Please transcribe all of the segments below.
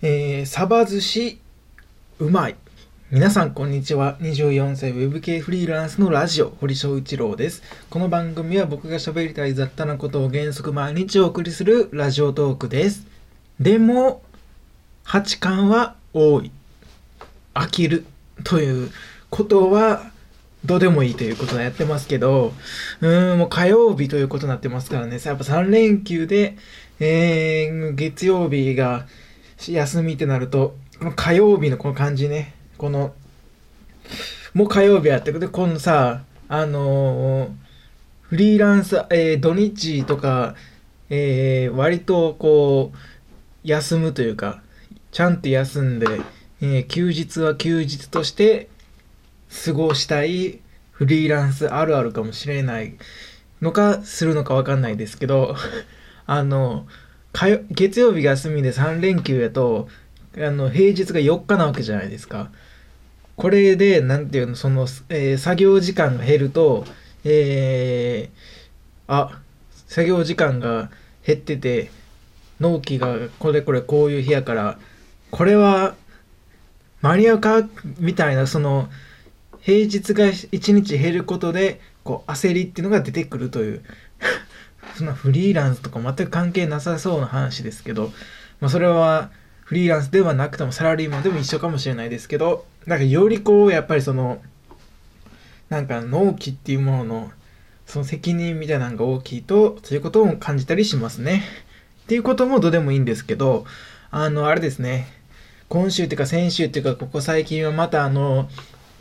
えー、サバ寿司うまい。皆さん、こんにちは。24歳ウェブ系フリーランスのラジオ、堀翔一郎です。この番組は僕が喋りたい雑多なことを原則毎日お送りするラジオトークです。でも、8巻は多い。飽きる。ということは、どうでもいいということでやってますけど、うん、もう火曜日ということになってますからね、やっぱ3連休で、えー、月曜日が休みってなると、この火曜日のこの感じね、この、もう火曜日やってくで、このさ、あのー、フリーランス、えー、土日とか、えー、割とこう、休むというか、ちゃんと休んで、えー、休日は休日として過ごしたいフリーランスあるあるかもしれないのか、するのかわかんないですけど、あの、月曜日が休みで3連休やと、あの、平日が4日なわけじゃないですか。これで、なんていうの、その、えー、作業時間が減ると、えー、あ、作業時間が減ってて、納期がこれこれこういう日やから、これは間に合うか？みたいな、その、平日が1日減ることで、こう、焦りっていうのが出てくるというそんなフリーランスとか全く関係なさそうな話ですけど、まあ、それはフリーランスではなくてもサラリーマンでも一緒かもしれないですけど、なんかよりこう、やっぱりその、なんか納期っていうものの、その責任みたいなのが大きいと、そういうことを感じたりしますね。っていうこともどうでもいいんですけど、あの、あれですね、今週っていうか先週っていうか、ここ最近はまたあの、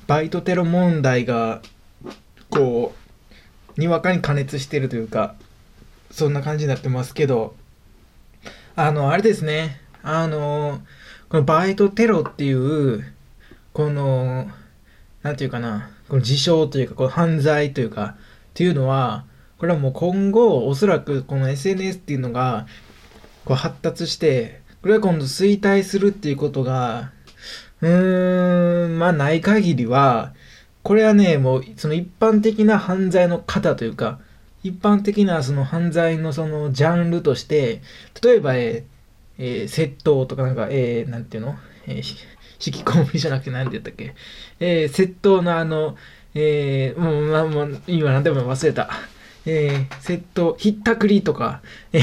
バイトテロ問題が、こう、にわかに加熱してるというか、そんな感じになってますけど、あの、あれですね、あの、このバイトテロっていう、この、なんていうかな、この自傷というか、この犯罪というか、っていうのは、これはもう今後、おそらくこの SNS っていうのが、こう発達して、これは今度衰退するっていうことが、うーん、まあない限りは、これはね、もうその一般的な犯罪の型というか、一般的なその犯罪のそのジャンルとして、例えば、えー、えー、窃盗とかなんか、えー、なんていうの、えー、引き込みじゃなくて何て言ったっけ、えー、窃盗のあの、えー、もう、まあ、もう、今何でも忘れた。えー、窃盗、ひったくりとか、えー、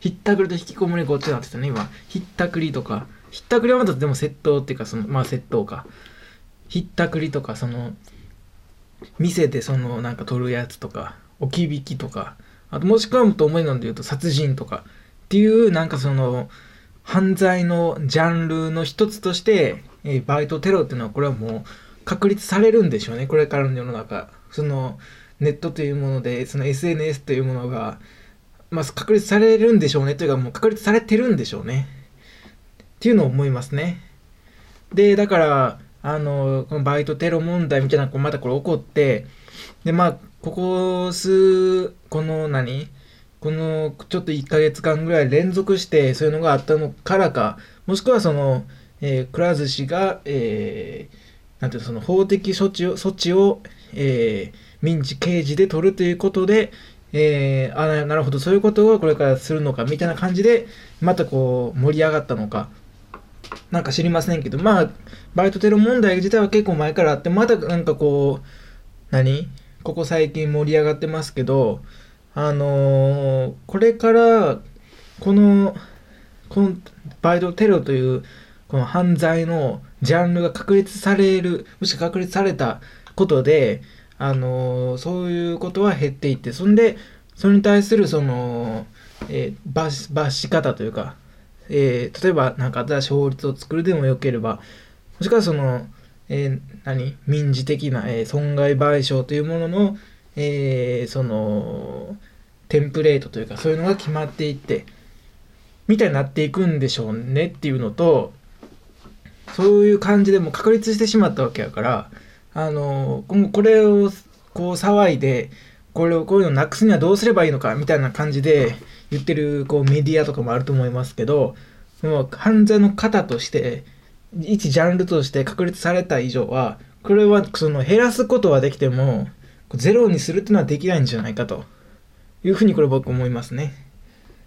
ひったくりと引きこもりこっちになってたね、今。ひったくりとか、ひったくりはまたでも窃盗っていうか、その、まあ窃盗か。ひったくりとか、その、店でその、なんか取るやつとか、置き引きとか、あともしくはもっと重いので言うと殺人とかっていうなんかその犯罪のジャンルの一つとして、えー、バイトテロっていうのはこれはもう確立されるんでしょうね。これからの世の中。そのネットというもので、その SNS というものが、まあ、確立されるんでしょうね。というかもう確立されてるんでしょうね。っていうのを思いますね。で、だから、あの、このバイトテロ問題みたいなのがまたこれ起こって、で、まあ、ここ数、この何？このちょっと1ヶ月間ぐらい連続してそういうのがあったのからか、もしくはその、えー、くら寿司が、えー、なんていうの、その法的処置を、措置を、えー、民事刑事で取るということで、えー、あ、なるほど、そういうことをこれからするのか、みたいな感じで、またこう、盛り上がったのか、なんか知りませんけど、まあ、バイトテロ問題自体は結構前からあって、またなんかこう、何？ここ最近盛り上がってますけど、あのー、これから、この、このバイトテロという、この犯罪のジャンルが確立される、もしくは確立されたことで、あのー、そういうことは減っていって、そんで、それに対するその、えー、罰罰し方というか、えー、例えば何か新しい法律を作るでもよければ、もしくはその、えー、何？民事的な、えー、損害賠償というものの、えー、そのテンプレートというかそういうのが決まっていってみたいになっていくんでしょうねっていうのとそういう感じでも確立してしまったわけやからあのこれをこう騒いでこれをこういうのなくすにはどうすればいいのかみたいな感じで言ってるこうメディアとかもあると思いますけども犯罪の型として一ジャンルとして確立された以上は、これはその減らすことはできても、ゼロにするっていうのはできないんじゃないかというふうにこれ僕思いますね。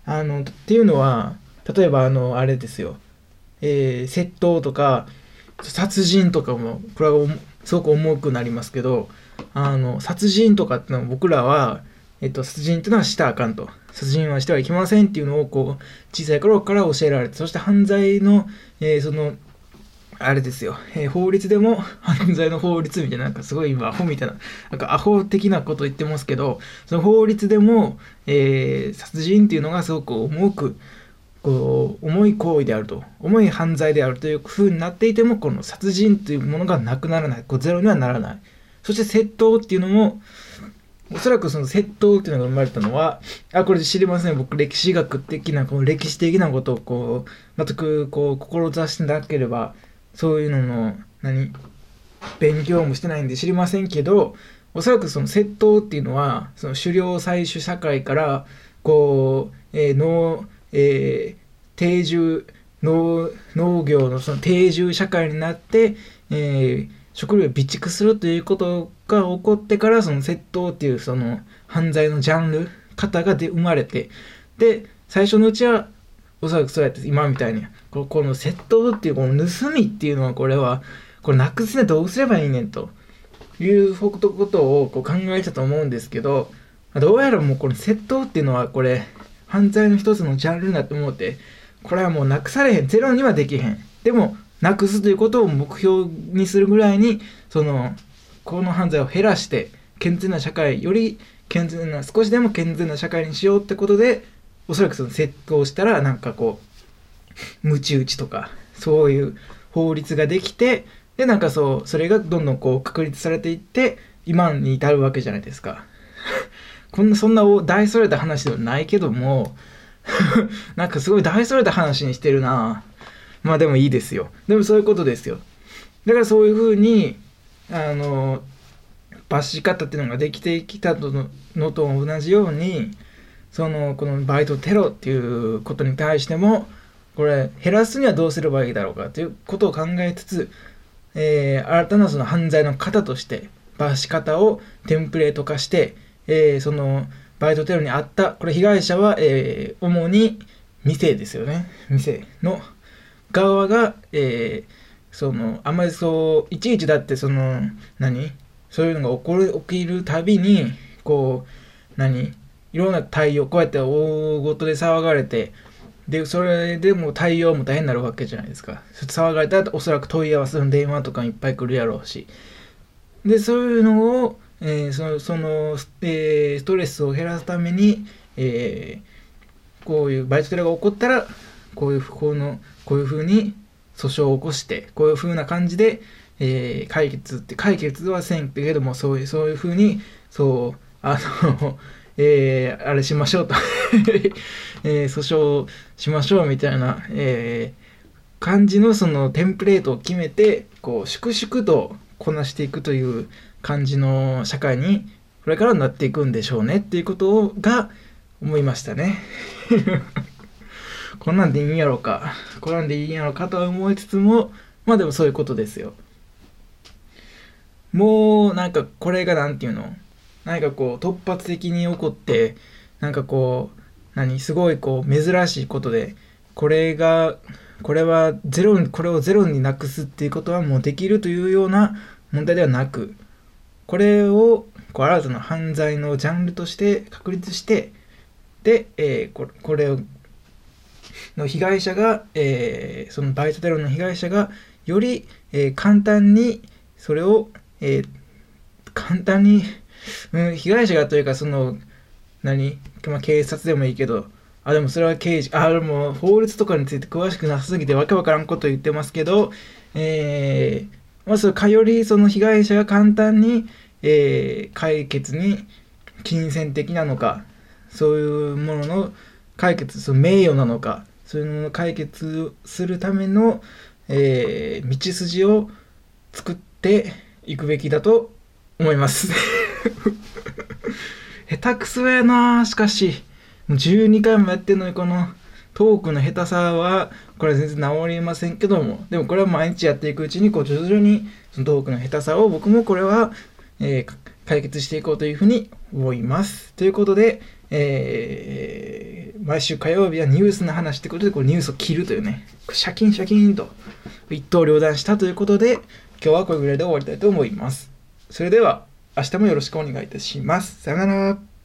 あの、っていうのは、例えばあの、あれですよ。えー、窃盗とか殺人とかもこれはすごく重くなりますけどあの殺人とかってのは僕らは、えっと、殺人っていうのはしたらあかんと殺人はしてはいけませんっていうのをこう小さい頃から教えられてそして犯罪の、えー、そのあれですよ、えー、法律でも 犯罪の法律みたいな、なんかすごい今アホみたいな、なんかアホ的なこと言ってますけど、その法律でも、えー、殺人っていうのがすごく重く、こう、重い行為であると、重い犯罪であるという風になっていても、この殺人というものがなくならない、こうゼロにはならない。そして窃盗っていうのも、おそらくその窃盗っていうのが生まれたのは、あ、これ知りません。僕、歴史学的な、この歴史的なことをこう、全くこう、志してなければ、そういうのの何勉強もしてないんで知りませんけどおそらくその窃盗っていうのはその狩猟採取社会からこう、えー、農、えー、定住農農業のその定住社会になって、えー、食料を備蓄するということが起こってからその窃盗っていうその犯罪のジャンル型がで生まれてで最初のうちはおそらくそうやって今みたいにこの窃盗っていうこの盗みっていうのはこれはこれなくすねどうすればいいねんと。いうことをこう考えたと思うんですけどどうやらもうこの窃盗っていうのはこれ犯罪の一つのジャンルだと思ってこれはもうなくされへん。ゼロにはできへん。でもなくすということを目標にするぐらいにそのこの犯罪を減らして健全な社会より健全な少しでも健全な社会にしようってことでおそらくその窃盗したらなんかこうムチ打ちとかそういう法律ができてでなんかそうそれがどんどんこう確立されていって今に至るわけじゃないですか。こんなそんな大それた話ではないけども なんかすごい大それた話にしてるな。まあでもいいですよ。でもそういうことですよ。だからそういうふうにあの罰し方っていうのができてきたのと同じようにそのこのバイトテロっていうことに対してもこれ減らすにはどうすればいいだろうかということを考えつつ、えー、新たなその犯罪の型として罰し方をテンプレート化して、えー、そのバイトテロにあったこれ被害者は、えー、主に店ですよね。店。の側が、えー、そのあんまりそういちいちだってその何？そういうのが起こる起きるたびにこう何？いろんな対応こうやって大ごとで騒がれてでそれでも対応も大変になるわけじゃないですか。騒がれたらおそらく問い合わせの電話とかいっぱい来るやろうし。でそういうのを、えー、そのその、えー、ストレスを減らすために、えー、こういうバイトテロが起こったらこういうこのこういうふうに訴訟を起こしてこういうふうな感じで、えー、解決って解決はせんけどもそういうそういうふうにそうあのえー、あれしましょうと えー、訴訟しましょうみたいな、えー、感じのそのテンプレートを決めてこう粛々とこなしていくという感じの社会にこれからなっていくんでしょうねっていうことをが思いましたね。こんなんでいいんやろうかこんなんでいいんやろうかとは思いつつもまあでもそういうことですよ。もうなんかこれが何て言うの？何かこう突発的に起こってなんかこう何すごいこう珍しいことでこれがこれはゼロこれをゼロになくすっていうことはもうできるというような問題ではなくこれをこう新たな犯罪のジャンルとして確立してで、えー、これをの被害者が、えー、そのバイトテロの被害者がより、えー、簡単にそれを、え簡単にうん、被害者がというか、その、何、まあ、警察でもいいけど、あ、でもそれは刑事、あ、でも法律とかについて詳しくなさすぎてわけわからんこと言ってますけど、えー、まず、かよりその被害者が簡単に、えー、解決に金銭的なのか、そういうものの解決、その名誉なのか、そういうのを解決するための、えー、道筋を作っていくべきだと思います。下手くそやなしかし。12回もやってんのに、このトークの下手さは、これ全然治りませんけども、でもこれは毎日やっていくうちに、こう徐々にそのトークの下手さを僕もこれは、えー、解決していこうというふうに思います。ということで、えー、毎週火曜日はニュースの話ってことで、こうニュースを切るというね、シャキンシャキンと一刀両断したということで、今日はこれぐらいで終わりたいと思います。それでは。明日もよろしくお願いいたします。さよなら。